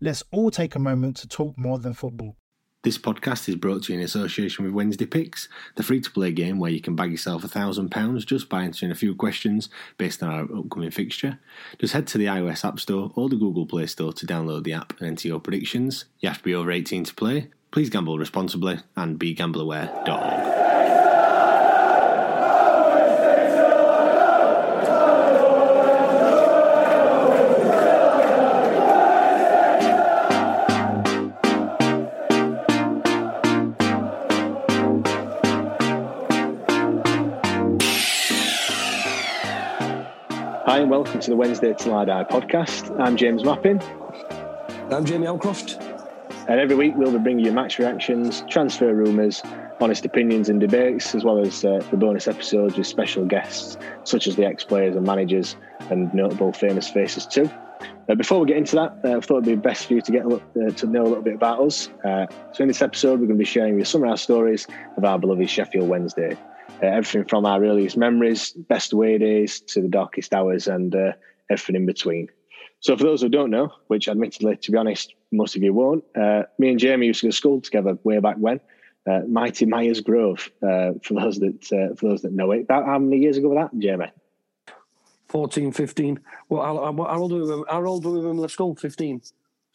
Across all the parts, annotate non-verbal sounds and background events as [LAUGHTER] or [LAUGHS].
Let's all take a moment to talk more than football. This podcast is brought to you in association with Wednesday Picks, the free to play game where you can bag yourself a thousand pounds just by answering a few questions based on our upcoming fixture. Just head to the iOS App Store or the Google Play Store to download the app and enter your predictions. You have to be over 18 to play. Please gamble responsibly and be begambleaware.org. welcome to the Wednesday Till I Die podcast. I'm James Mappin. I'm Jamie Alcroft. And every week we'll be bringing you match reactions, transfer rumours, honest opinions and debates, as well as uh, the bonus episodes with special guests such as the ex players and managers and notable famous faces too. Uh, before we get into that, uh, I thought it'd be best for you to get a look, uh, to know a little bit about us. Uh, so in this episode, we're going to be sharing with you some of our stories of our beloved Sheffield Wednesday. Uh, everything from our earliest memories, best away days, to the darkest hours, and uh, everything in between. So, for those who don't know, which admittedly, to be honest, most of you won't, uh, me and Jamie used to go to school together way back when. Uh, Mighty Myers Grove, uh, for those that uh, for those that know it. About how many years ago was that, Jamie? 14, 15. Well, how, how, old were we? How old were we when we left school? 15,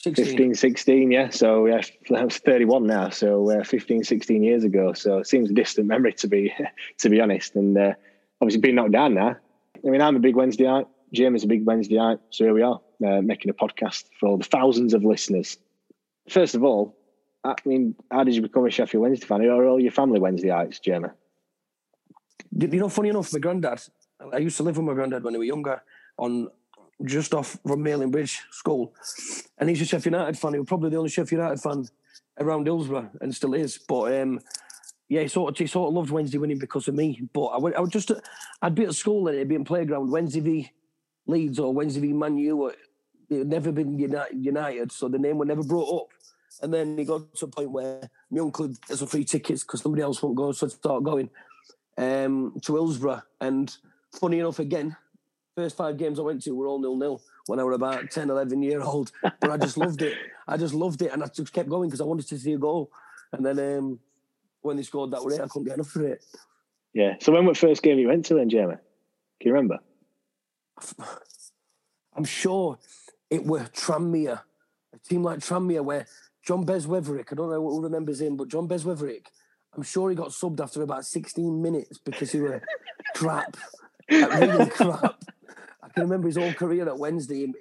16. 15, 16, yeah. So, yeah, I was 31 now. So, uh, 15, 16 years ago. So, it seems a distant memory to be [LAUGHS] to be honest. And uh, obviously, being knocked down now. I mean, I'm a big wednesday Wednesdayite. is a big Wednesday Wednesdayite. So, here we are, uh, making a podcast for all the thousands of listeners. First of all, I mean, how did you become a Sheffield Wednesday fan? Are all your family Wednesday Wednesdayites, Jamie? You know, funny enough, my granddad, I used to live with my granddad when we were younger on just off from Malin Bridge School. And he's a Sheffield United fan. He was probably the only Sheffield United fan around Hillsborough and still is. But um, yeah, he sort of he sort of loved Wednesday winning because of me. But I would I would just I'd be at school and it'd be in playground Wednesday v Leeds or Wednesday v Man U. Or, It'd never been United, so the name was never brought up. And then he got to a point where my uncle had some free tickets because somebody else won't go, so I started going um, to Hillsborough. And funny enough, again, first five games I went to were all nil nil when I was about [LAUGHS] 10, 11 year old. But I just loved it. I just loved it. And I just kept going because I wanted to see a goal. And then um, when they scored that way, I couldn't get enough of it. Yeah. So when was the first game you went to then, Jamie? Can you remember? [SIGHS] I'm sure it were Tranmere, a team like Tranmere where John Beswetherick, I don't know what who remembers him, but John Beswetherick, I'm sure he got subbed after about 16 minutes because he were [LAUGHS] crap, really crap. I can remember his whole career at Wednesday.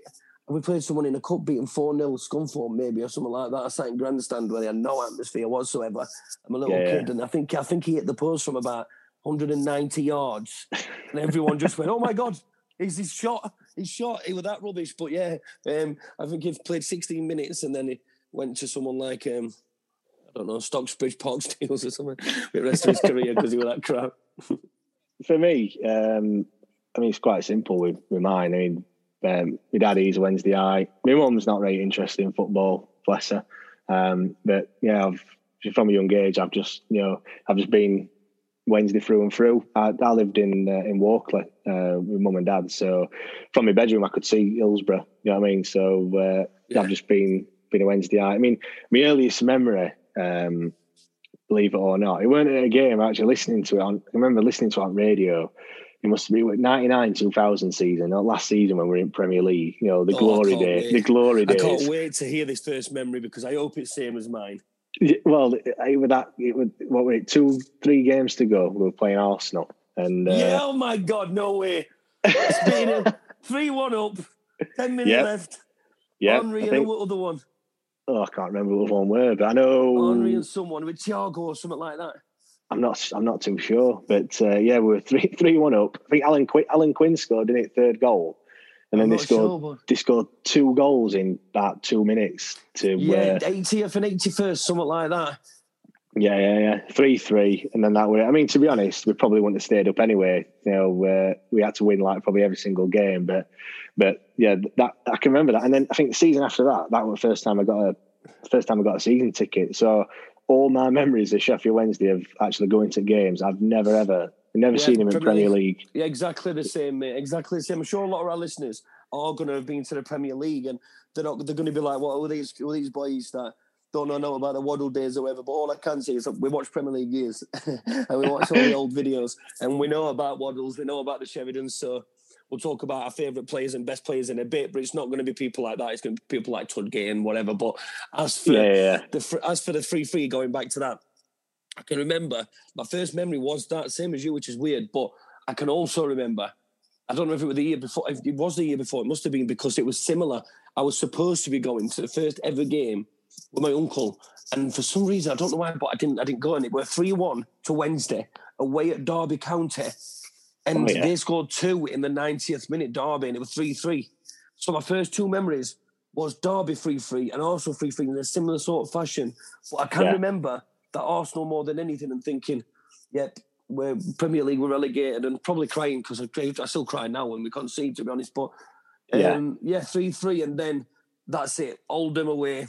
We played someone in a cup beating 4 0 Scunthorpe, maybe, or something like that. I sat in grandstand where they had no atmosphere whatsoever. I'm a little Yeah, yeah. kid, and I think I think he hit the post from about 190 yards, and everyone just went, "Oh my god, he's his shot, he's shot." He was that rubbish, but yeah, um, I think he played 16 minutes, and then he went to someone like um, I don't know, Stocksbridge Park Steels or something. The rest of his career because he was that crap. [LAUGHS] For me, um, I mean, it's quite simple with, with mine. I mean, um, my dad, he's a Wednesday eye. My mum's not really interested in football, bless her. Um, but yeah, I've, from a young age, I've just, you know, I've just been Wednesday through and through. I, I lived in uh, in Walkley uh, with mum and dad, so from my bedroom I could see Hillsborough. You know what I mean? So uh, Yeah. I've just been been a Wednesday eye. I mean, my earliest memory um, believe it or not. It weren't a game. Actually, listening to it on. I remember listening to it on radio. It must be 99 2000 season, not last season when we were in Premier League. You know, the Oh, glory day, wait. the glory day I can't wait to hear this first memory because I hope it's same as mine. Well, it, with that, it would, what were it, two, three games to go. We were playing Arsenal. And uh, yeah, oh my God, no way. Speaking [LAUGHS] of 3 1 up, 10 minutes Yeah. left. yeah, Henry and the other one. oh, I can't remember what one were, but I know Henry and someone with Thiago or something like that. I'm not. I'm not too sure, but uh, yeah, we were three [LAUGHS] three one up. I think Alan Quinn, Alan Quinn scored, didn't it? Third goal, and then I'm they scored. sure, They scored two goals in about two minutes. To Yeah, uh, 80th and 81st, something like that. yeah, yeah, yeah, three three, and then that way. I mean, to be honest, we probably wouldn't have stayed up anyway. You know, uh, we had to win like probably every single game, but but yeah, that I can remember that. And then I think the season after that, that was the first time I got a first time I got a season ticket. So all my memories of Sheffield Wednesday of actually going to games, I've never ever never Yeah, seen him in Premier Premier League. League. Yeah, exactly the same, mate. Exactly the same. I'm sure a lot of our listeners are going to have been to the Premier League, and they're not. They're going to be like, "What are these? Who are these boys that don't know, know about the Waddle days or whatever?" But all I can say is that we watch Premier League years, [LAUGHS] and we watch all the old videos, and we know about Waddles, we know about the Sheridans. So we'll talk about our favourite players and best players in a bit, but it's not going to be people like that. It's going to be people like Tudgay and whatever. But as for Yeah, yeah, the as for the free free, going back to that, I can remember my first memory was that same as you, which is weird. But I can also remember. I don't know if it was the year before. If it was the year before, it must have been because it was similar. I was supposed to be going to the first ever game with my uncle, and for some reason I don't know why, but I didn't. I didn't go, and it were three one to Wednesday away at Derby County, and Oh, yeah. they scored two in the 90th minute Derby, and it was three three. So my first two memories was Derby free free and Arsenal free free in a similar sort of fashion. But I can Yeah. remember that Arsenal more than anything and thinking, yep, we're Premier League, we're relegated, and probably crying because I, I still cry now when we concede, to be honest. But Yeah. um, yeah, three three, and then that's it. Oldham away,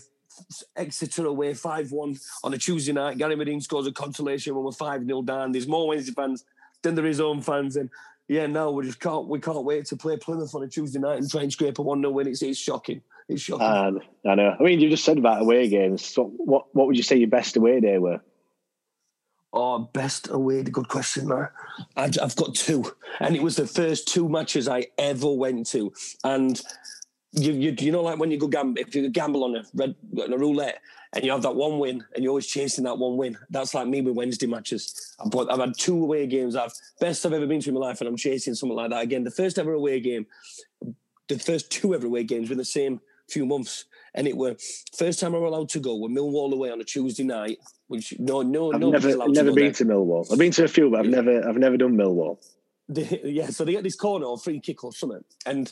Exeter away, five one on a Tuesday night. Gary Madine scores a consolation when we're five 0 down. There's more Wednesday fans than there is home fans, and yeah, no, we just can't we can't wait to play Plymouth on a Tuesday night and try and scrape a one 0 win. It's it's shocking. It's shocking. And I know. I mean, you just said about away games. So what what would you say your best away day were? Oh, best away. Good question, man. I've, I've got two, and it was the first two matches I ever went to. And you, you, you know, like when you go gamble, if you gamble on a red on a roulette, and you have that one win, and you're always chasing that one win. That's like me with Wednesday matches. I've, got, I've had two away games. I've best I've ever been to in my life, and I'm chasing something like that again. The first ever away game, the first two ever away games were the same few months, and it were first time I were allowed to go were Millwall away on a Tuesday night, which no, no, I've nobody's never allowed never to been there. to Millwall. I've been to a few, but I've never I've never done Millwall. they, yeah, so they get this corner or free kick or something, and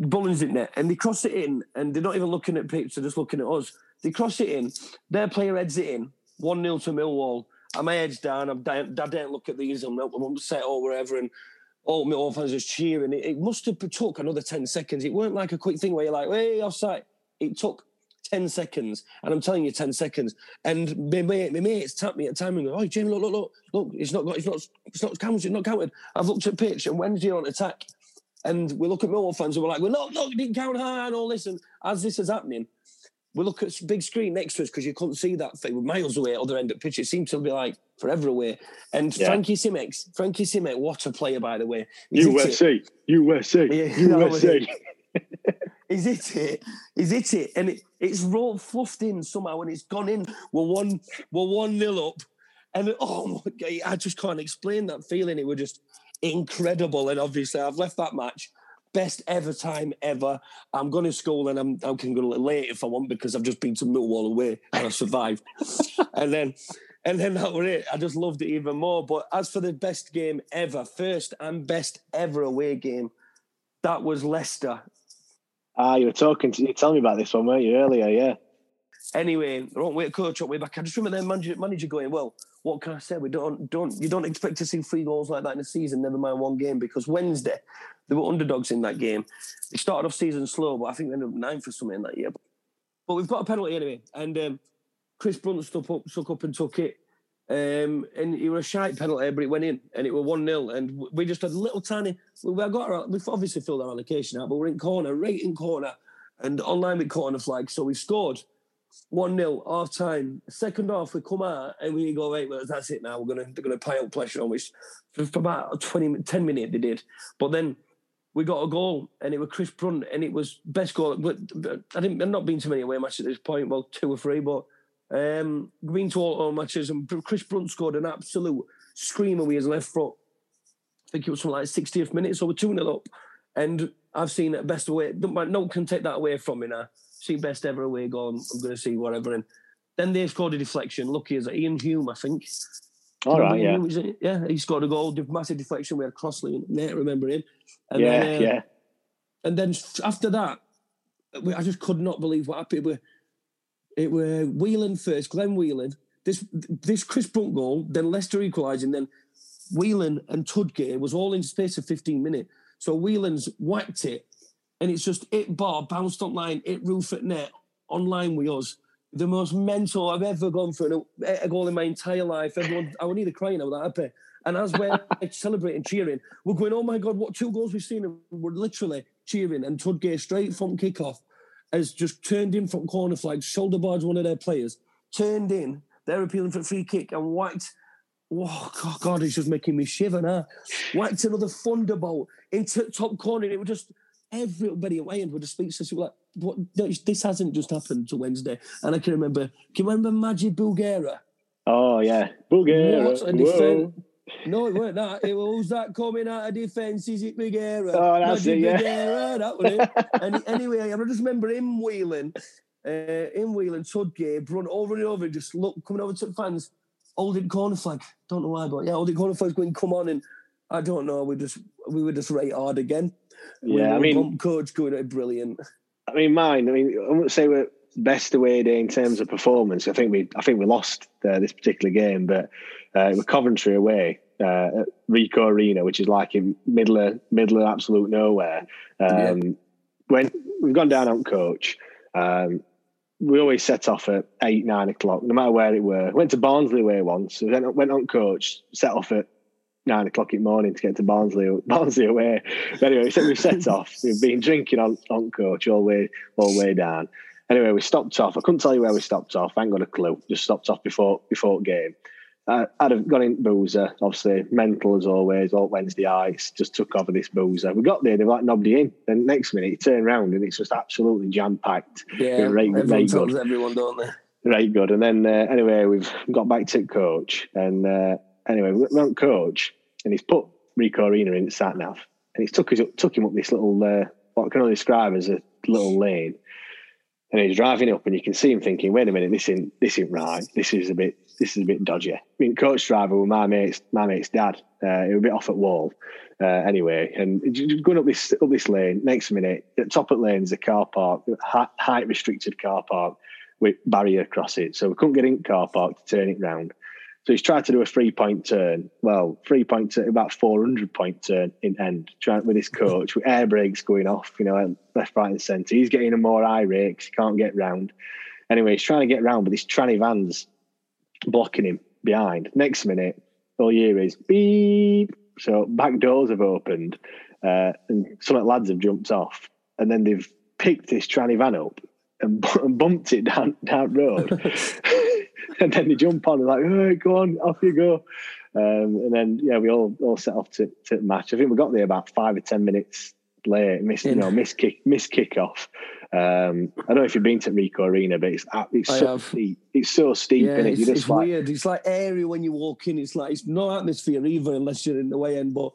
Bullens in there, and they cross it in, and they're not even looking at pitch, they're just looking at us. They cross it in, their player heads it in, 1 0 to Millwall. I'm my head's down, I'm down, I don't look at these, I'm, I'm upset or whatever, and all Millwall fans just cheering. It, it must have took another 10 seconds. It weren't like a quick thing where you're like, hey, offside. It took 10 seconds, and I'm telling you, 10 seconds. And my mate, my mates tapped me at the time and go, oh, Jamie, look, look, look, look, it's not got, it's not, it's not counted, it's not counted. I've looked at pitch, and Wednesday on attack. And we look at Millwall fans and we're like, well, no, no, it didn't count high and all this. And as this is happening, we look at big screen next to us because you couldn't see that thing. We're miles away at the other end of the pitch. It seemed to be like forever away. And Yeah. Frankie Simex, Frankie Simek, what a player, by the way. He's hit it. USA, USA, Yeah, you know what USA. Is it it? Is it it? And it, it's rolled fluffed in somehow and it's gone in. We're one we're one nil up. And oh my god, I just can't explain that feeling. It was just incredible. And obviously I've left that match. Best ever time ever. I'm going to school and I'm I can go a little late if I want because I've just been to Millwall away and I survived. [LAUGHS] and then and then that was it. I just loved it even more. But as for the best game ever, first and best ever away game, that was Leicester Ah, you were talking to you telling me about this one, weren't you, earlier? Yeah. Anyway, I won't wait coach up way back. I just remember their manager, manager going, Well, what can I say? We don't don't you don't expect to see three goals like that in a season, never mind one game, because Wednesday they were underdogs in that game. They started off season slow, but I think they ended up ninth or something that year. But we've got a penalty anyway. And um, Chris Brunt stuck up, stuck up and took it. Um, and it was a shite penalty, but it went in, and it was one 0 And we just had a little tiny. We we got our, we've obviously filled our allocation out, but we're in corner, right in corner, and online with corner flag. So we've scored one 0 half time. Second half, we come out and we go, wait, well, that's it now. We're gonna they're gonna pile pressure on which for about 20, 10 minutes they did. But then we got a goal and it was Chris Brunt and it was best goal. But, I didn't. I've not been to many away matches at this point. Well, two or three, but um, been to all, matches and Chris Brunt scored an absolute screamer with his left foot. I think it was from like 60th minute, so we're 2 0 up. And I've seen it best away. No one can take that away from me now. See best ever away goal. I'm, I'm going to see whatever. And then they scored a deflection. Lucky as Iain Hume, I think. All right, yeah. Hume, yeah, he scored a goal, massive deflection. We had Crossley and Nate, remember him. And yeah, then, uh, yeah. And then after that, I just could not believe what happened. It were, it were Whelan first, Glenn Whelan. This this Chris Brunt goal, then Leicester equalising, then Whelan and Tudgay was all in space of 15 minutes. So Whelan's whacked it, and it's just it bar bounced on line, it roof at net, online with us. The most mental I've ever gone through a, a goal in my entire life. Everyone, I was nearly crying. Was that happy. And as we're [LAUGHS] celebrating, cheering, we're going, "Oh my god, what two goals we've seen!" And we're literally cheering. And Tudgay straight from kickoff has just turned in from corner flag, shoulder barge one of their players, turned in. They're appealing for a free kick and whacked Oh God, God, it's just making me shiver now. Whacked another thunderbolt into top corner. And it was just everybody at Wayne would just speak to us like, "What? This hasn't just happened to Wednesday." And I can remember. Can you remember Madjid Bougherra? Oh yeah, Bougherra. What a defense! No, it weren't that. It was that coming out of defence. Is it Bougherra? Oh, that's Majid it, yeah. Bougherra, that was it. [LAUGHS] and anyway, I just remember him wheeling, uh, him wheeling, Tudgay, run over and over, just look coming over to the fans holding corner flag. Don't know why, but yeah, holding corner flag's going come on, and I don't know. We just we were just right hard again. We Yeah, I mean- coach going out brilliant. I mean, mine. I mean, I wouldn't say we're best away day in terms of performance. I think we, I think we lost uh, this particular game, but uh, it was Coventry away uh, at Ricoh Arena, which is like in middle of middle of absolute nowhere. Um, When we've gone down on coach, um, we always set off at eight nine o'clock, no matter where it were. Went to Barnsley away once. So then went on coach, set off at nine o'clock in the morning to get to Barnsley, [LAUGHS] Barnsley away. But anyway, so we set off. We've been drinking on, on coach all the way all way down. Anyway, we stopped off. I couldn't tell you where we stopped off. I ain't got a clue. Just stopped off before before game. Uh, I'd have gone in boozer, obviously mental as always. All Wednesday ice just took over this boozer. We got there, they were like nobody in. Then next minute, you turn around and it's just absolutely jam packed. Yeah, right, everyone right tells good. everyone, don't they? Right, good. And then uh, anyway, we've got back to coach, and uh, anyway, we went coach, and he's put Ricoh Arena in sat nav, and he's took took him up this little uh, what I can only describe as a little lane, and he's driving up, and you can see him thinking, "Wait a minute, this isn't this isn't right. This is a bit this is a bit dodgy." I mean, coach driver with my mate's my mate's dad. Uh, he was a bit off at wall. Uh, anyway, and going up this up this lane. Next minute, at top of the lane is a car park, height restricted car park with barrier across it. So we couldn't get in car park to turn it round. So he's tried to do a three point turn. Well, three point turn, about 400 point turn in end, trying with his coach with air brakes going off, you know, left, right, and centre. He's getting a more irate because he can't get round. Anyway, he's trying to get round, but this tranny van's blocking him behind. Next minute, all you hear is beep. So back doors have opened, uh, and some of the lads have jumped off, and then they've picked this tranny van up and, bu- and bumped it down down road. [LAUGHS] [LAUGHS] and then they jump on and like, go on, off you go. Um, and then yeah, we all all set off to, to the match. I think we got there about five or ten minutes late. miss you know, miss kick miss kick off. Um, I don't know if you've been to Ricoh Arena, but it's it's I so have. steep. It's so steep, Yeah, and it's, you just it's like weird. It's like airy when you walk in. It's like it's no atmosphere either unless you're in the way end. But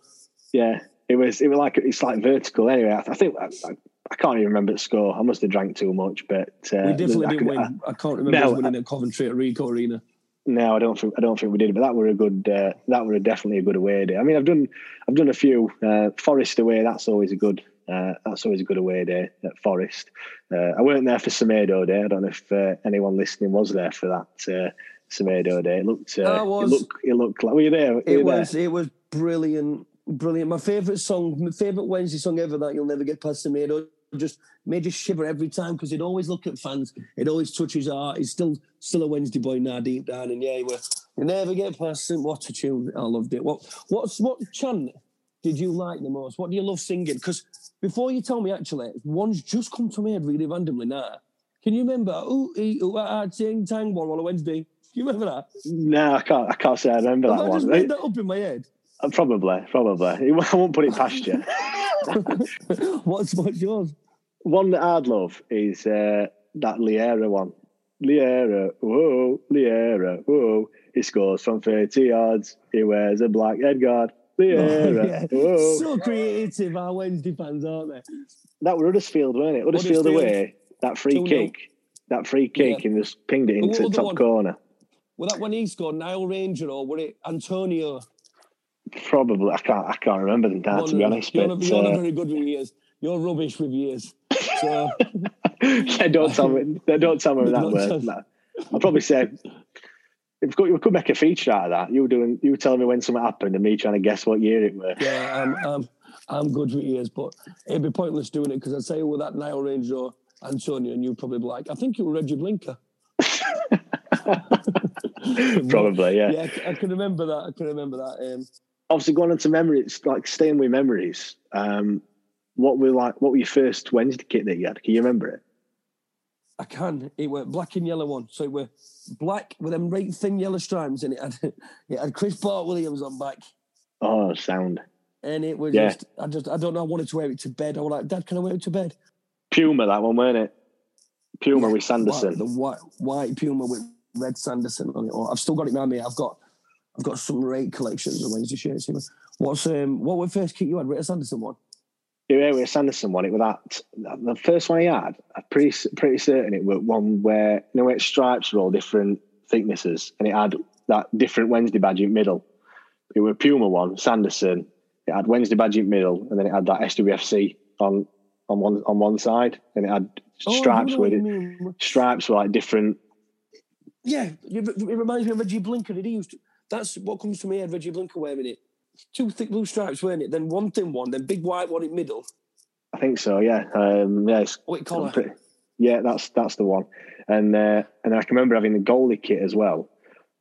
yeah, it was it was like it's like vertical. Anyway, I, I think I, I, I can't even remember the score. I must have drank too much, but uh, we definitely I didn't could- win. I, can't remember No, us winning at Coventry at Ricoh Arena. No, I don't think I don't think we did, but that were a good uh, that were definitely a good away day. I mean, I've done I've done a few uh, Forest away. That's always a good uh, that's always a good away day at Forest. Uh, I weren't there for Semedo Day. I don't know if uh, anyone listening was there for that uh, Semedo Day. It looked uh, I was. it looked it looked like were you there? Were you It there? was it was brilliant, brilliant. My favourite song, my favourite Wednesday song ever that you'll never get past the made just made you shiver every time because he'd always look at fans. It always touches his heart. He's still still a Wednesday boy now deep down, and yeah, were, you never get past him. What a tune! I loved it. What what's what chant did you like the most? What do you love singing? Because before you tell me, actually, one's just come to me really randomly now. Can you remember? Ooh, ee, ooh, ah, ah, ting, tang, one on a Wednesday. Do you remember that? No, I can't. I can't say I remember Have that I just one. made that up in my head? Uh, Probably, probably. [LAUGHS] I won't put it past you. [LAUGHS] [LAUGHS] what's what's yours? one that I'd love is uh, that Liera one. Liera, whoa, Liera, whoa. He scores from 30 yards. He wears a black head guard. [LAUGHS] Liera, Oh, yeah. whoa. So creative, our Wednesday fans, aren't they? That was Huddersfield, wasn't it? Huddersfield, Huddersfield. away. That free 2-0. kick. That free kick Yeah. and just pinged it into the top one? corner. Well, that when he scored Nile Ranger or were it Antonio? Probably. I can't I can't remember them now, to be honest. You're, but, you're not uh, very good with years. You're rubbish with years. So [LAUGHS] yeah, don't tell me don't tell me [LAUGHS] that word. No. I'll probably say if we could, make a feature out of that. You were doing you were telling me when something happened and me trying to guess what year it was. yeah, I'm, I'm, I'm good with years, but it'd be pointless doing it because I'd say with that Nile Ranger or Antonio, and you'd probably be like, I think you were Regi Blinker. [LAUGHS] Probably, yeah. Yeah, I can remember that. I can remember that. Um, Obviously, going on to memories, like staying with memories. Um, what were like? What were your first Wednesday kit that you had? Can you remember it? I can. It were black and yellow one. So it were black with them right thin yellow stripes and it had [LAUGHS] it had Chris Bart Williams on back. Oh, sound And it was Yeah. just I just I don't know, I wanted to wear it to bed. I was like, Dad, can I wear it to bed? Puma, that one, weren't it? Puma Yeah, with Sanderson. White, the white white Puma with red Sanderson on it. Oh, I've still got it now, me. I've got I've got some great collections of Wednesday shirts. here. What's um what was the first kit you had? Rita Sanderson one? Yeah, with Sanderson one, it was that the first one he had. I'm pretty pretty certain it was one where you know its stripes were all different thicknesses, and it had that different Wednesday badge in middle. It was a Puma one, Sanderson. It had Wednesday badge in middle, and then it had that SWFC on on one on one side, and it had Oh, stripes know with it. mean. Stripes were like different. Yeah, it it reminds me of Regi Blinker. Did he used to, that's what comes to my head, Regi Blinker wearing it. Two thick blue stripes, weren't it? Then one thin one, then big white one in middle. I think so. Yeah, um, yeah. It's, White collar. pretty- yeah, that's that's the one. And uh, and I can remember having the goalie kit as well.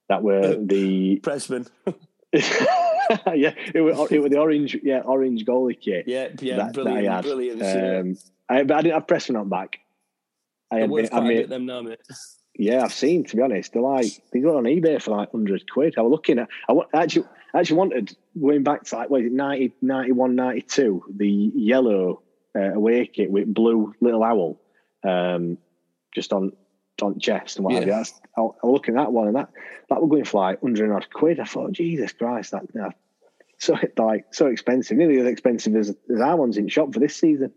That were the [LAUGHS] Pressman. [LAUGHS] yeah, it was it was the orange yeah orange goalie kit. Yeah, yeah, that, brilliant, that I had. brilliant. Um, I, but I didn't have Pressman on back. I They're had, worth I quite a mean, bit them now, mate. Yeah, I've seen. To be honest, they're like they go on eBay for like hundred quid. I was looking at. I actually actually wanted going back to like what is it 90, 91, 92, the yellow uh, away kit with blue little owl, um, just on on chest and what have you. That's, I, I was looking at that one and that that was going for like hundred odd quid. I thought, Jesus Christ, that yeah. so like so expensive, nearly as expensive as, as our ones in shop for this season.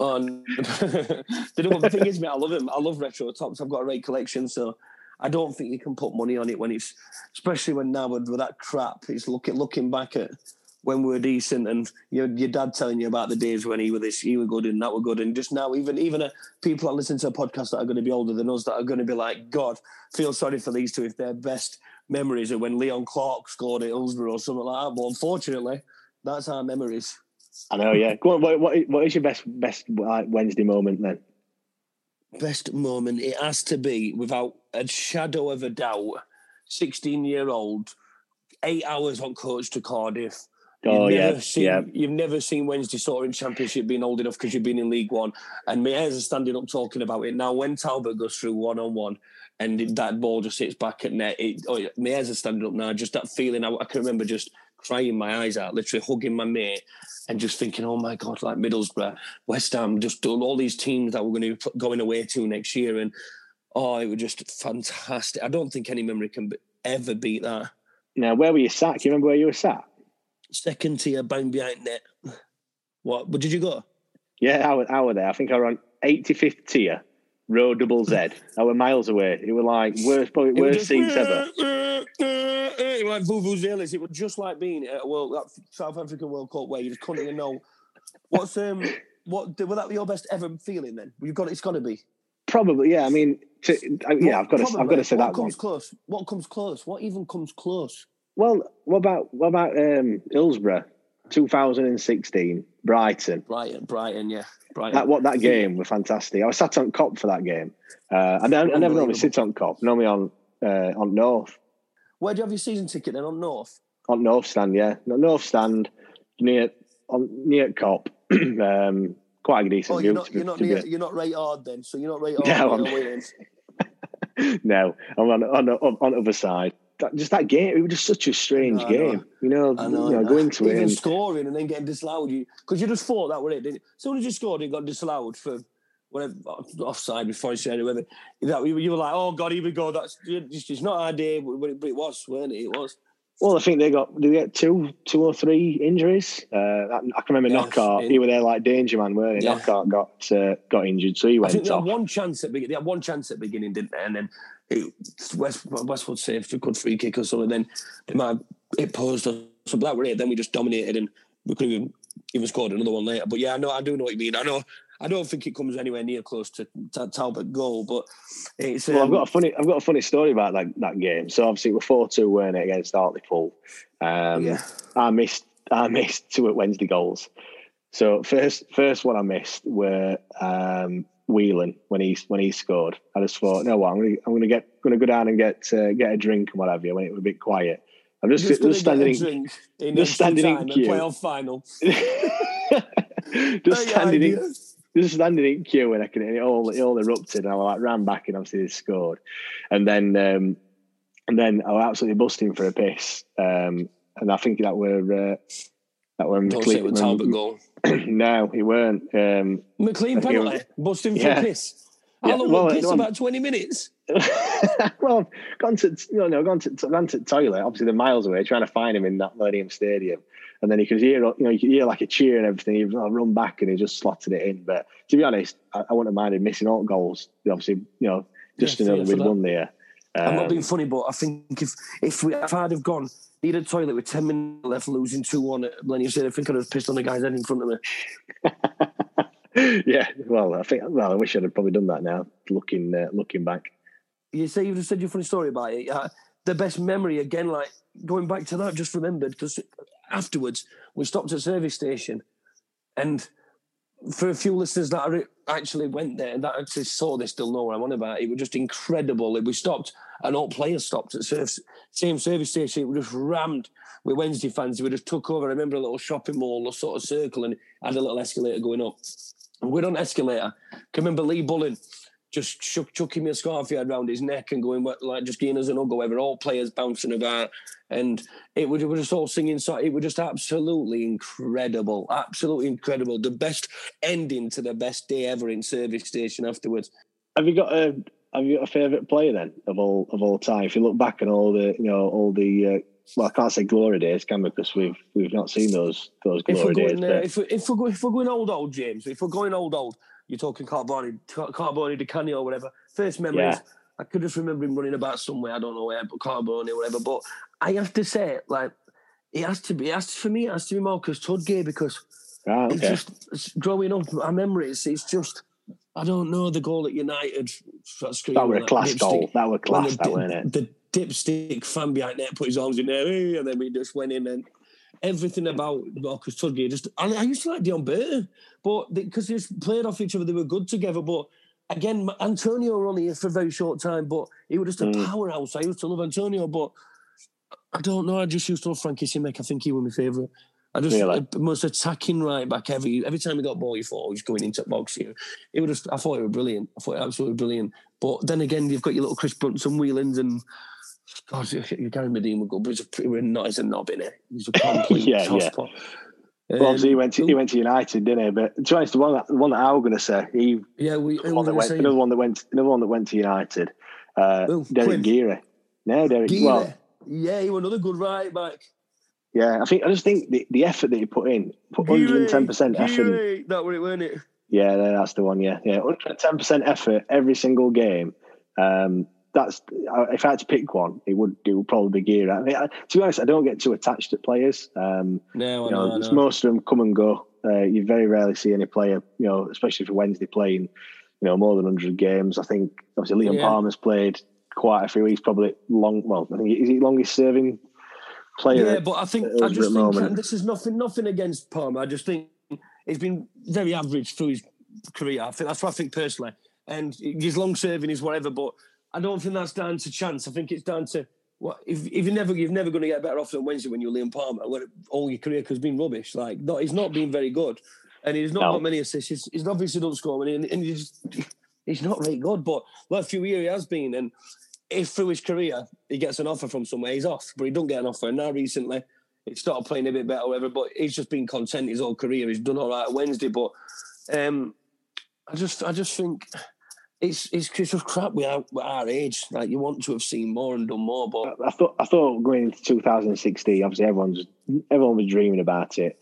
Oh, [LAUGHS] n- the thing is, mate, I love him. I love retro tops. I've got a great collection, so I don't think you can put money on it when it's, especially when now with, with that crap. It's looking looking back at when we were decent, and your your dad telling you about the days when he was this, he was good, and that were good, and just now, even even uh, people that listen to a podcast that are going to be older than us, that are going to be like, God, feel sorry for these two if their best memories are when Leon Clarke scored at Hillsborough or something like that. But unfortunately, that's our memories. I know, yeah. Go on, what, what, what is your best best Wednesday moment then? best moment it has to be without a shadow of a doubt 16 year old eight hours on coach to cardiff Oh you've never yeah, seen, yeah. You've never seen Wednesday Sorting Championship being old enough because you've been in League One. And my ears are standing up talking about it. Now, when Talbot goes through one on one and that ball just hits back at net, it, oh, are standing up now. Just that feeling, I, I can remember just crying my eyes out, literally hugging my mate and just thinking, oh my God, like Middlesbrough, West Ham, just all these teams that we're going to be going away to next year. And oh, it was just fantastic. I don't think any memory can ever beat that. Now, where were you sat? Can you remember where you were sat? Second tier, bang behind net. What? But did you go? Yeah, I was, I was there. I think I was on 85th tier, row double Z. I were miles away. It was like worst, probably It worst seats ever. It was like vuvuzelas. It was just like being at a World that South African World Cup where you just couldn't even know what's um what was that be your best ever feeling then? You've got it's got to be. Probably, yeah. I mean, to, I, yeah, I've got to, I've got to say what that one. comes close. What comes close? What even comes close? Well, what about what about um, Hillsborough, 2016, Brighton? Brighton, Brighton, yeah, Brighton. That what that game was fantastic. I was sat on Kop for that game. Uh, I, I never normally sit on Kop. Normally on uh, on North, Where do you have your season ticket then? On North. on North stand. Yeah, no, North stand near on near Kop. [CLEARS THROAT] um, quite a decent Oh, you're not you're be- not near, you're not right hard then. So you're not right [LAUGHS] hard. [LAUGHS] No, I'm- no, I'm on on, on, on the other side. That, just that game, it was just such a strange I know, game. You know, I know. you know, I know. go into it. And, scoring and then getting disallowed, you because you just thought that were it. Didn't you? As soon as you scored, you got disallowed for whatever offside before you said whatever. That you, you were like, oh god, here we go. That's it's, it's not our day, but it, but it was, weren't it? It was. well, I think they got did they get two, two or three injuries. Uh, I can remember Yeah, Knockaert. it- He were there like danger man, weren't he? Yeah. Knockaert got uh, got injured, so he I went think they off. had one chance at beginning. They had one chance at beginning, didn't they? And then it, West, Westwood saved a good free kick or something. Then they might have it posed us something. That were it. Then we just dominated and we could even even scored another one later. But yeah, I know I do know what you mean. I know I don't think it comes anywhere near close to, to Talbot goal, but it's Well, I've um, got a funny, I've got a funny story about that that game. So obviously we're four two, weren't it, against Hartlepool? Um, Yeah. I missed, I missed two at Wednesday goals. So first, first one I missed were um, Whelan when he when he scored. I just thought, no, what, I'm gonna I'm gonna get gonna go down and get uh, get a drink and what have you when it was a bit quiet. I'm just just, just, standing in, drink in just standing in queue. playoff final. [LAUGHS] just standing in, just standing in queue and I can and it all it all erupted and I like ran back and obviously they scored. And then um and then I was absolutely busting for a piss. Um and I think that were uh, that were Don't say it was Talbot goal. [CLEARS THROAT] no, he weren't. Um MacLean I was- penalty, busting for Yeah. a piss. How Yeah, long well, was piss? no, About twenty minutes. [LAUGHS] well, I've gone to you know, gone to gone to the toilet. Obviously, they're miles away, trying to find him in that Millennium Stadium, and then you could hear you know you could hear like a cheer and everything. He run back and he just slotted it in. But to be honest, I, I wouldn't have minded missing all goals. Obviously, you know, just Yeah, to know that we'd that. won there. I'm not Um, being funny, but I think if if we if I'd have gone needed a toilet with ten minutes left, losing two one at Millennium Stadium, I think I'd have pissed on the guy's head in front of me. [LAUGHS] yeah, well, I think well, I wish I'd have probably done that now. Looking uh, looking back, You say you just said your funny story about it. Uh, the best memory again, like going back to that, just remembered because afterwards we stopped at a service station, and for a few listeners that are, actually went there and that actually saw this, still know what I'm on about. It It was just incredible. It, we stopped, and all players stopped at service, same service station. It was just rammed with Wednesday fans. We just took over. I remember a little shopping mall, a sort of circle, and had a little escalator going up. We're on escalator. I can remember Lee Bullen just chuck, chucking me a scarf he had around his neck and going like just giving us an hug or whatever. All players bouncing about, and it was, it was just all singing. So it was just absolutely incredible, absolutely incredible. The best ending to the best day ever in service station afterwards. have you got a have you got a favourite player then of all of all time? If you look back on all the you know all the uh, well, I can't say glory days, can we? Because we've we've not seen those those If glory days. going, uh, but- if, we, if we're going, if we're going old, old James, if we're going old, old, you're talking Carboni, Carboni, Canio or whatever. First memories, Yeah. I could just remember him running about somewhere. I don't know where, but Carboni or whatever. But I have to say, like, it has to be. It has to, for me, it has to be Marcus Tudgay because Ah, it's just it's growing up. My memories, it's just. I don't know the goal at United. That, screen, that were a like, class dipstick- goal. That were class. the, That weren't it? the dipstick fan behind net put his arms in there, and then we just went in and everything about Marcus Tudgay. Just I, I used to like Deon Burton, but because they just played off each other, they were good together. But again, Antonio were only here for a very short time, but he was just a Mm. powerhouse. I used to love Antonio, but I don't know. I just used to love Frankie Simek. I think he was my favourite. I just Really? most attacking right back every every time he got ball, you thought oh, he's going into the box here. It was just I thought it was brilliant. I thought it was absolutely brilliant. But then again, you've got your little Chris Brunson Whelan's and God, you're Gary Madine would go, but he's a pretty not he's a knob in it. He's a [LAUGHS] complete Yeah, yeah. Well, obviously he Um, went to he went to United, didn't he? But to be honest, the one that the one that I was going to say, he yeah, we one were that went, another one that went another one that went to United. Uh, Who? Derek Geary. No, Derek. Geary. Well, yeah, he was another good right back. yeah, I think I just think the, the effort that he put in, put 110 percent effort. in- Geary. That was it, weren't it? Yeah, that's the one. Yeah, yeah, 110 percent effort every single game. Um, that's if I had to pick one, it would do probably be. I mean, I, to be honest, I don't get too attached to players. Um, No, you know, I it's most of them come and go. Uh, you very rarely see any player, you know, especially for Wednesday playing, you know, more than 100 games. I think obviously Liam Yeah. Palmer's played quite a few. He's probably long. Well, I think is he longest serving player? Yeah, but I think I just think moment. this is nothing nothing against Palmer. I just think he's been very average through his career. I think that's what I think personally. And his long serving is whatever, but I don't think that's down to chance. I think it's down to what if, if you never you're never going to get better off than Wednesday when you're Liam Palmer. Where all your career has been rubbish. Like not, he's not been very good. and he's not No. got many assists. He's, he's obviously don't score many, and, and he's he's not very good. But last few years he has been, and if through his career he gets an offer from somewhere, he's off. But he don't get an offer. And now recently, he started playing a bit better, whatever. But he's just been content his whole career. He's done all right at Wednesday, but um, I just I just think. It's, it's just crap. We are at our age. Like you want to have seen more and done more, but I thought I thought going into 2016, obviously everyone's everyone was dreaming about it.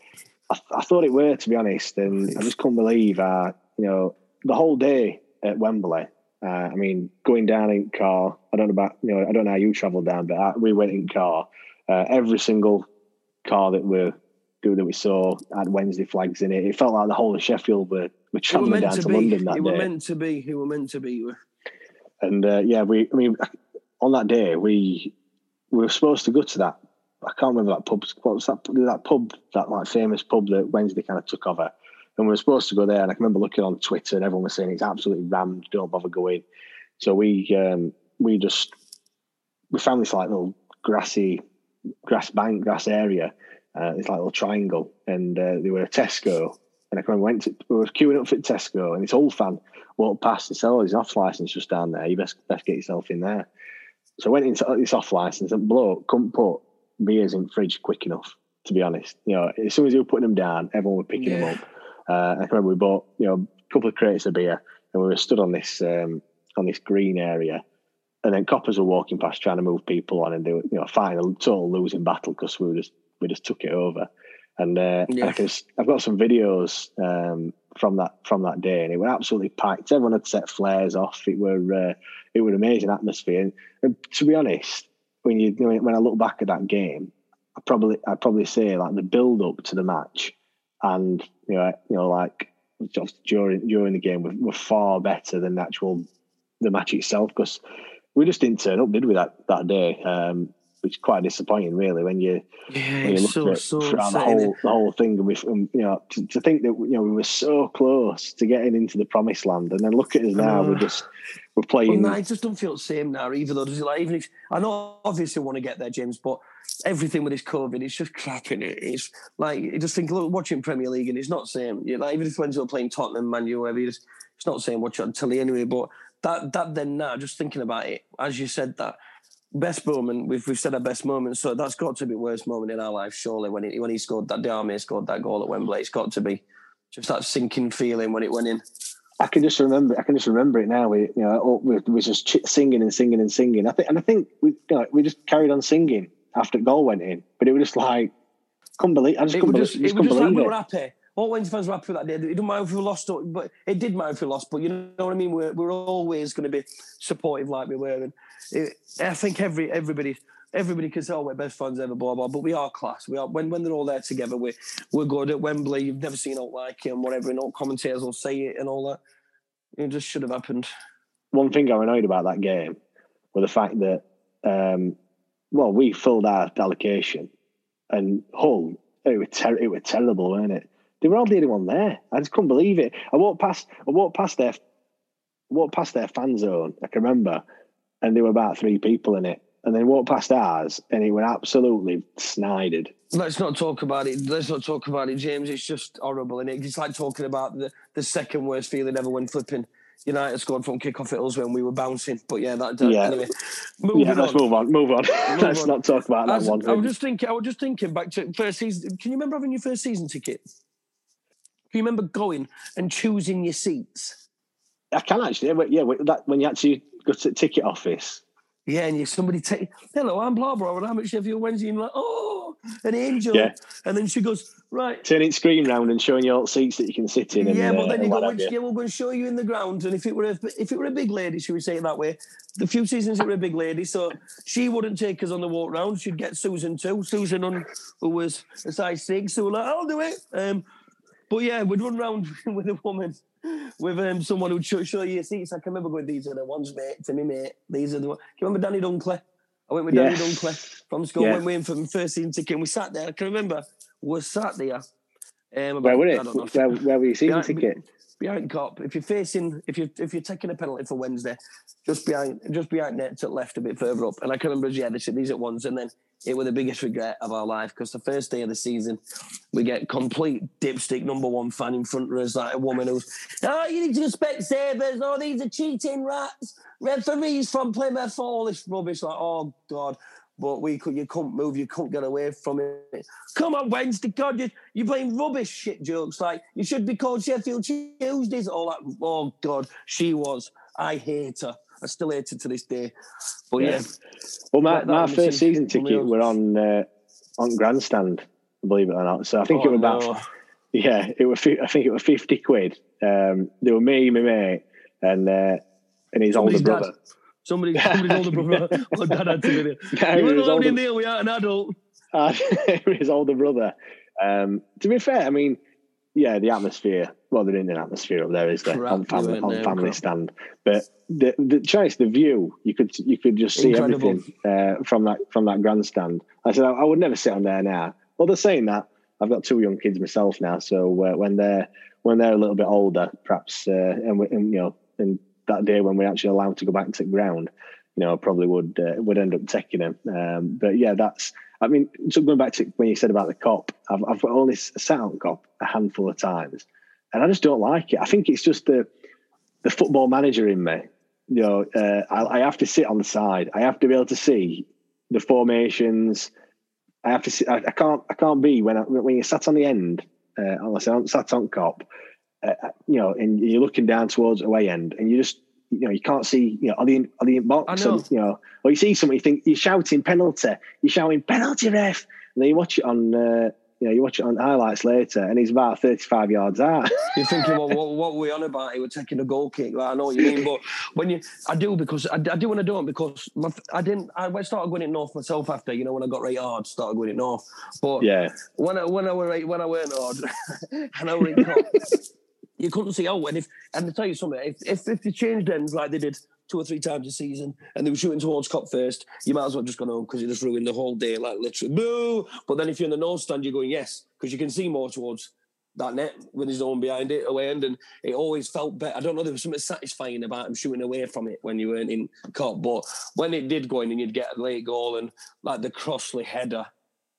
I, I thought it were to be honest, and I just couldn't believe uh, you know the whole day at Wembley. Uh, I mean, going down in car. I don't know about you know I don't know how you travelled down, but I, we went in car. Uh, every single car that we that we saw had Wednesday flags in it. It felt like the whole of Sheffield were were He were travelling meant down to to, be. London that day. were meant to be. He were meant to be. And uh, yeah, we, I mean, on that day, we we were supposed to go to that. I can't remember that pub. What was that? That pub, that like famous pub that Wednesday kind of took over. And we were supposed to go there. And I can remember looking on Twitter and everyone was saying it's absolutely rammed. Don't bother going. So we um, we just we found this like little grassy grass bank, grass area. Uh, this like little triangle, and uh, they were a Tesco. And I can remember we went to, we were queuing up for Tesco, and this old fan walked past and said, "Oh, his off license just down there. You best best get yourself in there." So I went into this off license, and bloke couldn't put beers in fridge quick enough. To be honest, you know, as soon as he was putting them down, everyone was picking them up. Uh, I can remember we bought you know a couple of crates of beer, and we were stood on this um, on this green area, and then coppers were walking past trying to move people on, and they were you know fighting a total losing battle because we were just we just took it over. And uh, Yeah. I can, I've got some videos um, from that from that day, and it were absolutely packed. Everyone had set flares off. It were uh, it were an amazing atmosphere. And, and to be honest, when you when I look back at that game, I probably I probably say like the build up to the match, and you know you know like just during during the game were, were far better than the actual the match itself because we just didn't turn up, did we that that day? Um, which is quite disappointing, really, when you Yeah, when you look so at so the whole the whole thing, and we, and, you know, to, to think that you know we were so close to getting into the promised land, and then look at us now. know. We're just we're Well, playing. no, it just don't feel the same now either. Though, does it? Like, even if I know, obviously, want to get there, James, but everything with this COVID, it's just cracking it. It's like you just think, look, watching Premier League, and it's not the same. You like even if when you're playing Tottenham, Man U, whatever, you just, it's not the same. Watch it on telly anyway. But that that then now, just thinking about it, as you said that. Best moment we've we've said our best moment, so that's got to be worst moment in our life, surely. When he when he scored that, Diamé scored that goal at Wembley, it's got to be just that sinking feeling when it went in. I can just remember. I can just remember it now. We, you know, we we just ch- singing and singing and singing. I think, and I think we, you know, we just carried on singing after the goal went in. But it was just like, couldn't believe. I just it couldn't believe, just, it was just like believe we were happy. All Wednesday fans were happy with that day. It didn't matter if we lost, but it did matter if we lost. But you know what I mean. We're, we're always going to be supportive like we were, and it, I think every everybody everybody can say, "Oh, we're best fans ever," blah blah. But we are class. We are when when they're all there together. We we're good at Wembley. You've never seen out like it and whatever, and all commentators will say it and all that. It just should have happened. one thing I'm annoyed about that game was the fact that, um, well, we filled our allocation, and Hull, it was ter- it was terrible, weren't it? They were all the only one there. I just couldn't believe it. I walked past, I walked past their, walked past their fan zone. I can remember, and there were about three people in it. And then walked past ours, and it were absolutely snided. Let's not talk about it. Let's not talk about it, James. It's just horrible, and it? it's like talking about the, the second worst feeling ever when flipping United scored from kick-off at us when we were bouncing. But yeah, that, that Yeah. anyway. Moving yeah, let's on. move on. Move on. [LAUGHS] let's on. not talk about that As- one. I was just thinking. I was just thinking back to first season. Can you remember having your first season ticket? You remember going and choosing your seats? I can actually. Yeah, that when you actually go to the ticket office. Yeah, and you somebody take hello, I'm blah blah, and I'm at Sheffield Wednesday, and like, oh, an angel. Yeah. And then she goes, right. turning screen round and showing you all the seats that you can sit in. And, yeah, but uh, then you go, which yeah, we're going to show you in the ground. And if it were a, if it were a big lady, should we say it that way? The few seasons it were a big lady, so she wouldn't take us on the walk round. She'd get Susan too. Susan on who was a size six, so we're like, I'll do it. Um, but yeah, we'd run round [LAUGHS] with a woman, with um, someone who'd show, show you your seats. I can remember going, these are the ones, mate, to me, mate. These are the ones. Can you remember Danny Dunkley? I went with Danny. Dunkley from school, Yeah. went with him for my first season ticket, and we sat there. I can remember, we sat there. Um, Where were I it? don't know. Where, where were you seeing the Behind- ticket? Behind Kop. If you're facing, if you if you're taking a penalty for Wednesday, just behind, just behind net to left a bit further up. And I can remember, yeah, they said these at once, and then it was the biggest regret of our life because the first day of the season, we get complete dipstick number one fan in front of us, like a woman who's, oh, you need to respect Sabres. Oh, these are cheating rats. Referees from Plymouth, all this rubbish. Like, oh God but we could, you couldn't move, you couldn't get away from it. Come on, Wednesday, God, you, you're playing rubbish shit jokes. Like, you should be called Sheffield Tuesdays. All that. Oh, God, she was. I hate her. I still hate her to this day. But yeah. yeah. Well, my, my first season ticket were on uh, on grandstand, believe it or not. So I think oh, it was about, no. yeah, it was, I think it was 50 quid. Um, there were me, my mate, and, uh, and his Somebody's older brother. Dad. Somebody, [LAUGHS] somebody's older brother or dad had to be there. You were only older, we are an adult. Uh, [LAUGHS] [LAUGHS] his older brother. Um, to be fair, I mean, yeah, the atmosphere. Well, there isn't an atmosphere up there, is there? Crap, on family, on family stand. But the the choice, the view, you could you could just see Incredible. everything uh, from that from that grandstand. I said I, I, would never sit on there now. Well, they're saying that. I've got two young kids myself now, so uh, when they're when they're a little bit older, perhaps, uh, and, and you know, and that day when we're actually allowed to go back to the ground, you know, I probably would uh, would end up taking him. Um, but yeah, that's. I mean, so going back to when you said about the Kop, I've, I've only sat on Kop a handful of times, and I just don't like it. I think it's just the the football manager in me. You know, uh, I, I have to sit on the side. I have to be able to see the formations. I have to see. I, I can't. I can't be when I, when you're sat on the end. Uh, unless I'm sat on Kop, uh, you know, and you're looking down towards away end, and you just, you know, you can't see, you know, are the are the box, and, you know, or you see something, you think you're shouting penalty, you're shouting penalty ref, and then you watch it on, uh, you know, you watch it on highlights later, and he's about 35 yards out. [LAUGHS] You're thinking, well, what, what were we on about? He was taking a goal kick. Like, I know what you mean, but when you, I do because I, I do when I don't because my, I didn't. I started going in north myself after, you know, when I got right hard, started going in north. But yeah, when I when I were right, when I went hard, [LAUGHS] and I were in you couldn't see oh and if and to tell you something if if, if they changed ends like they did two or three times a season and they were shooting towards Kop first you might as well just go home because you just ruined the whole day like literally boo. But then if you're in the north stand you're going yes because you can see more towards that net with his own behind it away end and it always felt better I don't know there was something satisfying about him shooting away from it when you weren't in Kop but when it did go in and you'd get a late goal and like the Crossley header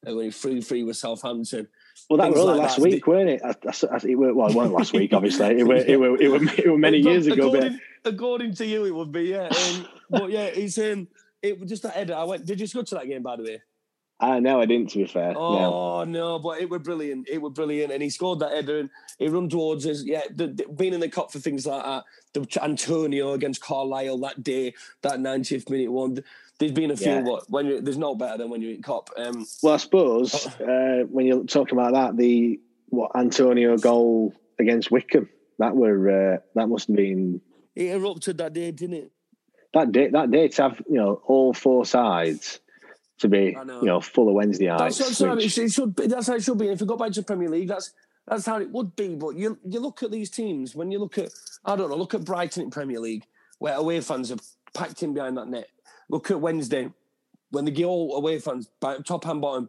uh, when he threw free with Southampton well, that was only like last week, weren't it? I, I, I, it were, well, it wasn't last week, obviously. It were, it were, it were, it were many [LAUGHS] years ago. According, but... according to you, it would be, yeah. Um, but yeah, he's um, it was just that header. I went. Did you just go to that game, by the way? I know I didn't. To be fair, oh no. no, but it were brilliant. It were brilliant, and he scored that header, and he run towards us. Yeah, the, the, being in the Kop for things like that. The Antonio against Carlisle that day, that 90th minute one there's been a few, yeah. but when you there's no better than when you're in Kop. Um, well, I suppose uh, when you're talking about that, the what Antonio goal against Wycombe. that were uh, that must have been. It erupted that day, didn't it? That day, that day to have you know all four sides to be you know full of Wednesdayites. That's, which... it should be, that's how it should be. If you go back to Premier League, that's that's how it would be. But you you look at these teams when you look at I don't know, look at Brighton in Premier League, where away fans are packed in behind that net Look at Wednesday when the all away fans, top and bottom.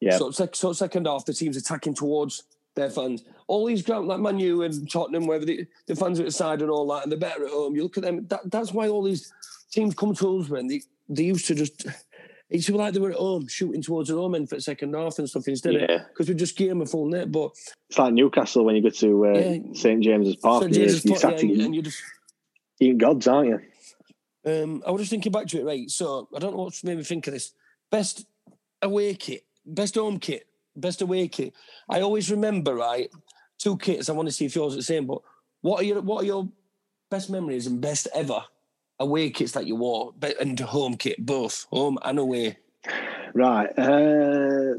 Yeah. So, so second half, the team's attacking towards their fans. All these ground like Manu and Tottenham, wherever the, the fans are at the side and all that, and they're better at home. You look at them. That, that's why all these teams come to us, man. They they used to just. It's like they were at home shooting towards their home end for the second half and stuff instead yeah. because we just gave them a full net. But it's like Newcastle when you go to uh, yeah. St James's Park. St James's Park, yeah, and you just eating gods, aren't you? Um, I was just thinking back to it, right? So I don't know what's made me think of this. Best away kit, best home kit, best away kit. I always remember, right? Two kits. I want to see if yours are the same. But what are your what are your best memories and best ever away kits that you wore and home kit, both home and away? Right. Uh,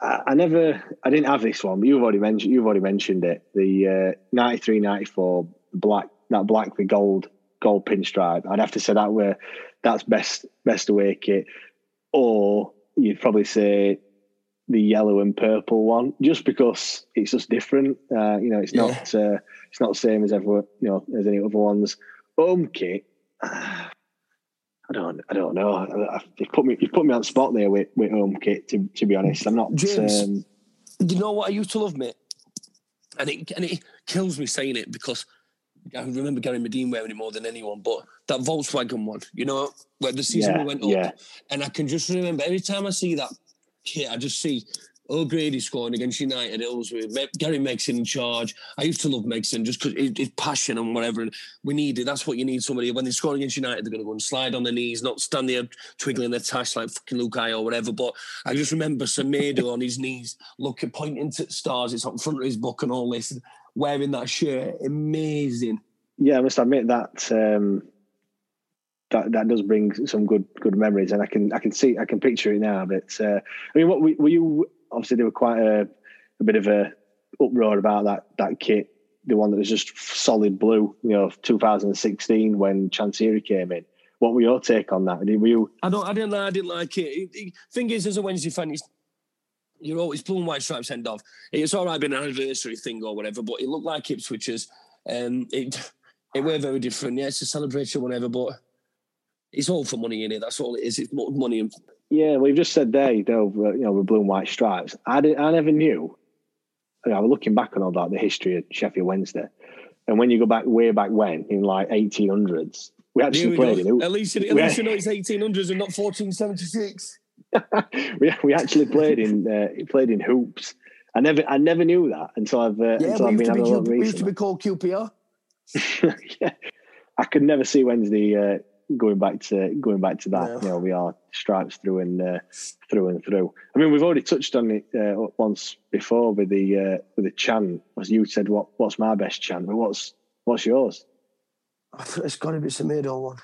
I, I, never. I didn't have this one, but you've already mentioned. You've already mentioned it. The uh, 93, 94 black that black with gold gold pinstripe. I'd have to say that were that's best best away kit, or you'd probably say the yellow and purple one, just because it's just different. Uh, you know, it's not uh, it's not the same as ever you know as any other ones. Home kit. [SIGHS] I don't, I don't know. You put me, you put me on spot there with, with home kit. To, to be honest, I'm not. James, um, you know what I used to love, mate? and it and it kills me saying it because I remember Gary Madine wearing it more than anyone. But that Volkswagen one, you know, where the season Yeah, we went up, yeah. and I can just remember every time I see that kit, I just see O'Grady scoring against United. It was with Gary Megson in charge. I used to love Megson just because his passion and whatever. And we needed. That's what you need. Somebody when they score against United, they're going to go and slide on their knees, not stand there twiggling their tash like fucking Luhukay or whatever. But I just remember Semedo on his knees, looking, pointing to stars. It's up front of his book and all this, wearing that shirt. Amazing. Yeah, I must admit that um, that that does bring some good good memories, and I can I can see I can picture it now. But uh, I mean, what were you? Obviously, there were quite a, a bit of a uproar about that that kit, the one that was just solid blue. You know, 2016 when Chansiri came in. What were your take on that? Were you? I don't. I didn't. I didn't like it. Thing is, as a Wednesday fan, you're always blue and white stripes end off. It's all right being an anniversary thing or whatever, but it looked like Ipswich's. Um, it it were very different. Yeah, it's a celebration, whatever, but it's all for money in it. That's all it is. It's mo- money and Yeah, well, you've just said there, you know, uh, you know, with blue and white stripes. I did, I never knew. I, mean, was looking back on all that, the history of Sheffield Wednesday, and when you go back way back when, in like 1800s, we Here actually we played go. in. At least, at we- least you know it's 1800s and not 1476. [LAUGHS] we we actually played in uh, played in hoops. I never I never knew that until I've uh, Yeah, until we I've used, to be, a look Q- we used to be called QPR. [LAUGHS] yeah, I could never see Wednesday uh, going back to going back to that. No. You know, we are stripes through and uh, through and through. I mean, we've already touched on it uh, once before with the uh, with the chant. As you said, what what's my best chant? But what's what's yours? It's got to be Semedo one.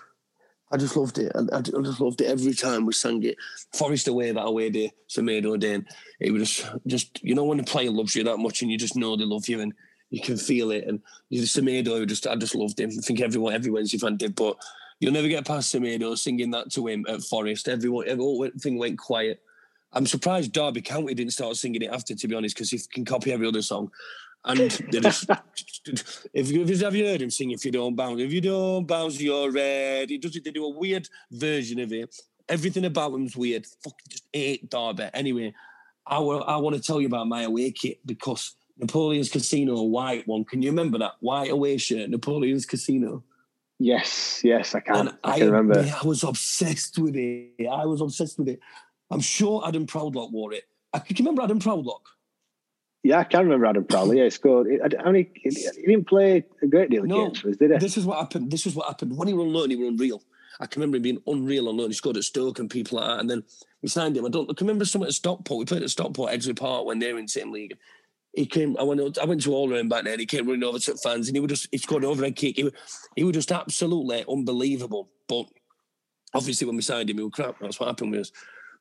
I just loved it. I, I just loved it every time we sang it. Forest away that away day, Semedo day. and It was just, just you know when the player loves you that much and you just know they love you and you can feel it. And you Semedo, just I just loved him. I think everyone, every Wednesday fan did, but you'll never get past Semedo singing that to him at Forest. Everyone, everything went quiet. I'm surprised Derby County didn't start singing it after, to be honest, because he can copy every other song. And just, [LAUGHS] if you if you- have you heard him sing "If You Don't Bounce," if you don't bounce, you're red. He does it. They do a weird version of it. Everything about him's weird. Fucking just hate Derby. Anyway, I will, I want to tell you about my away kit because Napoleon's Casino, a white one. Can you remember that white away shirt, Napoleon's Casino? Yes, yes, I can. And I can remember. I was obsessed with it. I was obsessed with it. I'm sure Adam Proudlock wore it. Uh, I could you remember Adam Proudlock? Yeah, I can remember Adam Prowley. Yeah, he scored. He, I mean, he, he didn't play a great deal of No, games for us, did he? This is what happened. This is what happened. When he was on loan, he was unreal. I can remember him being unreal on loan. He scored at Stoke and people like that. And then we signed him. I don't I can remember something at Stockport. We played at Stockport, Edgeley Park when they were in the same league. He came. I went. I went to all around back then. He came running over to fans, and he would just. He scored an overhead kick. He, he was just absolutely unbelievable. But obviously, when we signed him, he was crap. That's what happened with us.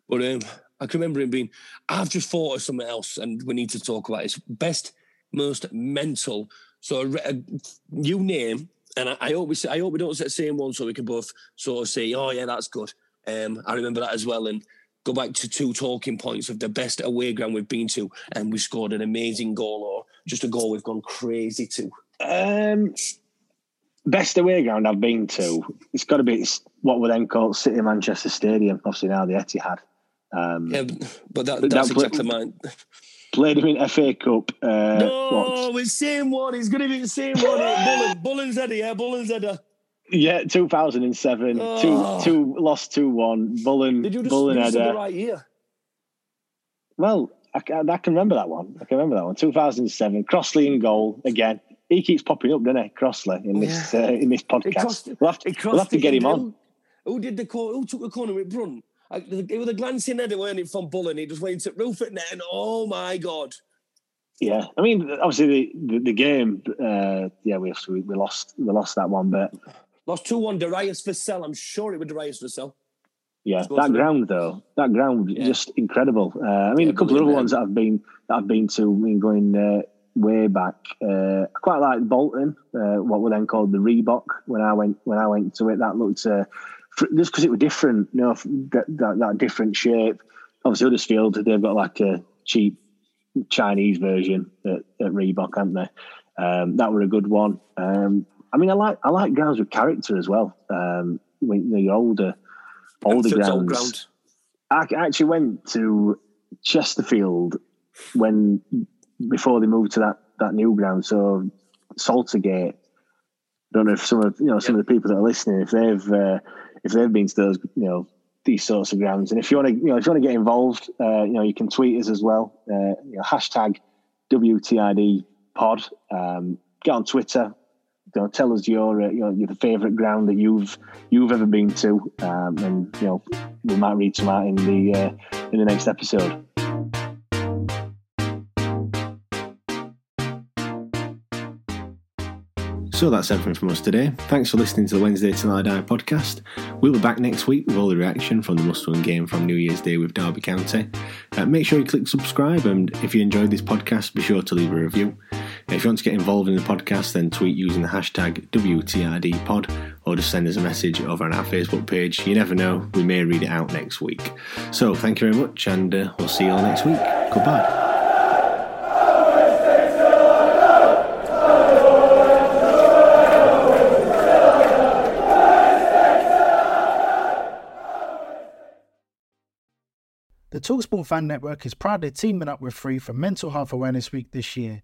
But um, I can remember him being. I've just thought of something else, and we need to talk about. It's best, most mental. So a, a new name, and I, I hope we I hope we don't say the same one, so we can both sort of say, "Oh yeah, that's good." Um, I remember that as well, and go back to two talking points of the best away ground we've been to, and we scored an amazing goal, or just a goal we've gone crazy to. Um, best away ground I've been to. It's got to be it's what were then called City Manchester Stadium. Obviously now the Etihad. Um, Yeah, but that, that's that- exactly mine. Played him in FA Cup. Uh, no, what? it's same one. It's going to be the same one. Bullen, Bullen's header, yeah, Bullen's header. Yeah, 2007. Oh. Two, two, lost 2 1. Bullen, Did you just Bullen you the right year? Well, I, can- I can remember that one. I can remember that one. 2007. Crossley in goal again. He keeps popping up, doesn't he? Crossley in this uh, in this podcast. crossed- we'll have to, we'll have to get him on. Who, who did the Who took the corner with Brunt? I, it was a glancing header, weren't it, from Bullen? He just went to roof at net, and oh my god! Yeah, I mean, obviously the the, the game. Uh, yeah, we, we we lost we lost that one, but Lost two one. Darius Vassell. I'm sure it was Darius Vassell. yeah, that ground though, that ground Yeah. just incredible. Uh, I mean, Yeah, a couple of other ones that I've been that I've been to. I mean, going uh, way back. Uh, I quite like Bolton, uh, what were then called the Reebok. When I went when I went to it, that looked uh, just because it was different. You know, that, that that different shape. Obviously, Huddersfield they've got like a cheap Chinese version at, at Reebok, haven't they? Um, that were a good one. Um, I mean, I like I like grounds with character as well. Um, when you know, your older older grounds. old ground. I actually went to Chesterfield when before they moved to that that new ground. So Saltergate. I don't know if some of you know some of the people that are listening, if they've uh, if they've been to those you know these sorts of grounds, and if you want to you know if you want to get involved, uh, you know you can tweet us as well. Uh, you know, hashtag WTID Pod. Um, get on Twitter. Know, tell us your uh, you know your favourite ground that you've you've ever been to, um, and you know we might read some out in the uh, in the next episode. So that's everything from us today. Thanks for listening to the Wednesday Till I Die podcast. We'll be back next week with all the reaction from the must win game from New Year's Day with Derby County. Uh, make sure you click subscribe, and if you enjoyed this podcast, be sure to leave a review. If you want to get involved in the podcast, then tweet using the hashtag WTIDpod or just send us a message over on our Facebook page. You never know, we may read it out next week. So thank you very much, and uh, we'll see you all next week. Goodbye. The Talksport Fan Network is proudly teaming up with Free for Mental Health Awareness Week this year.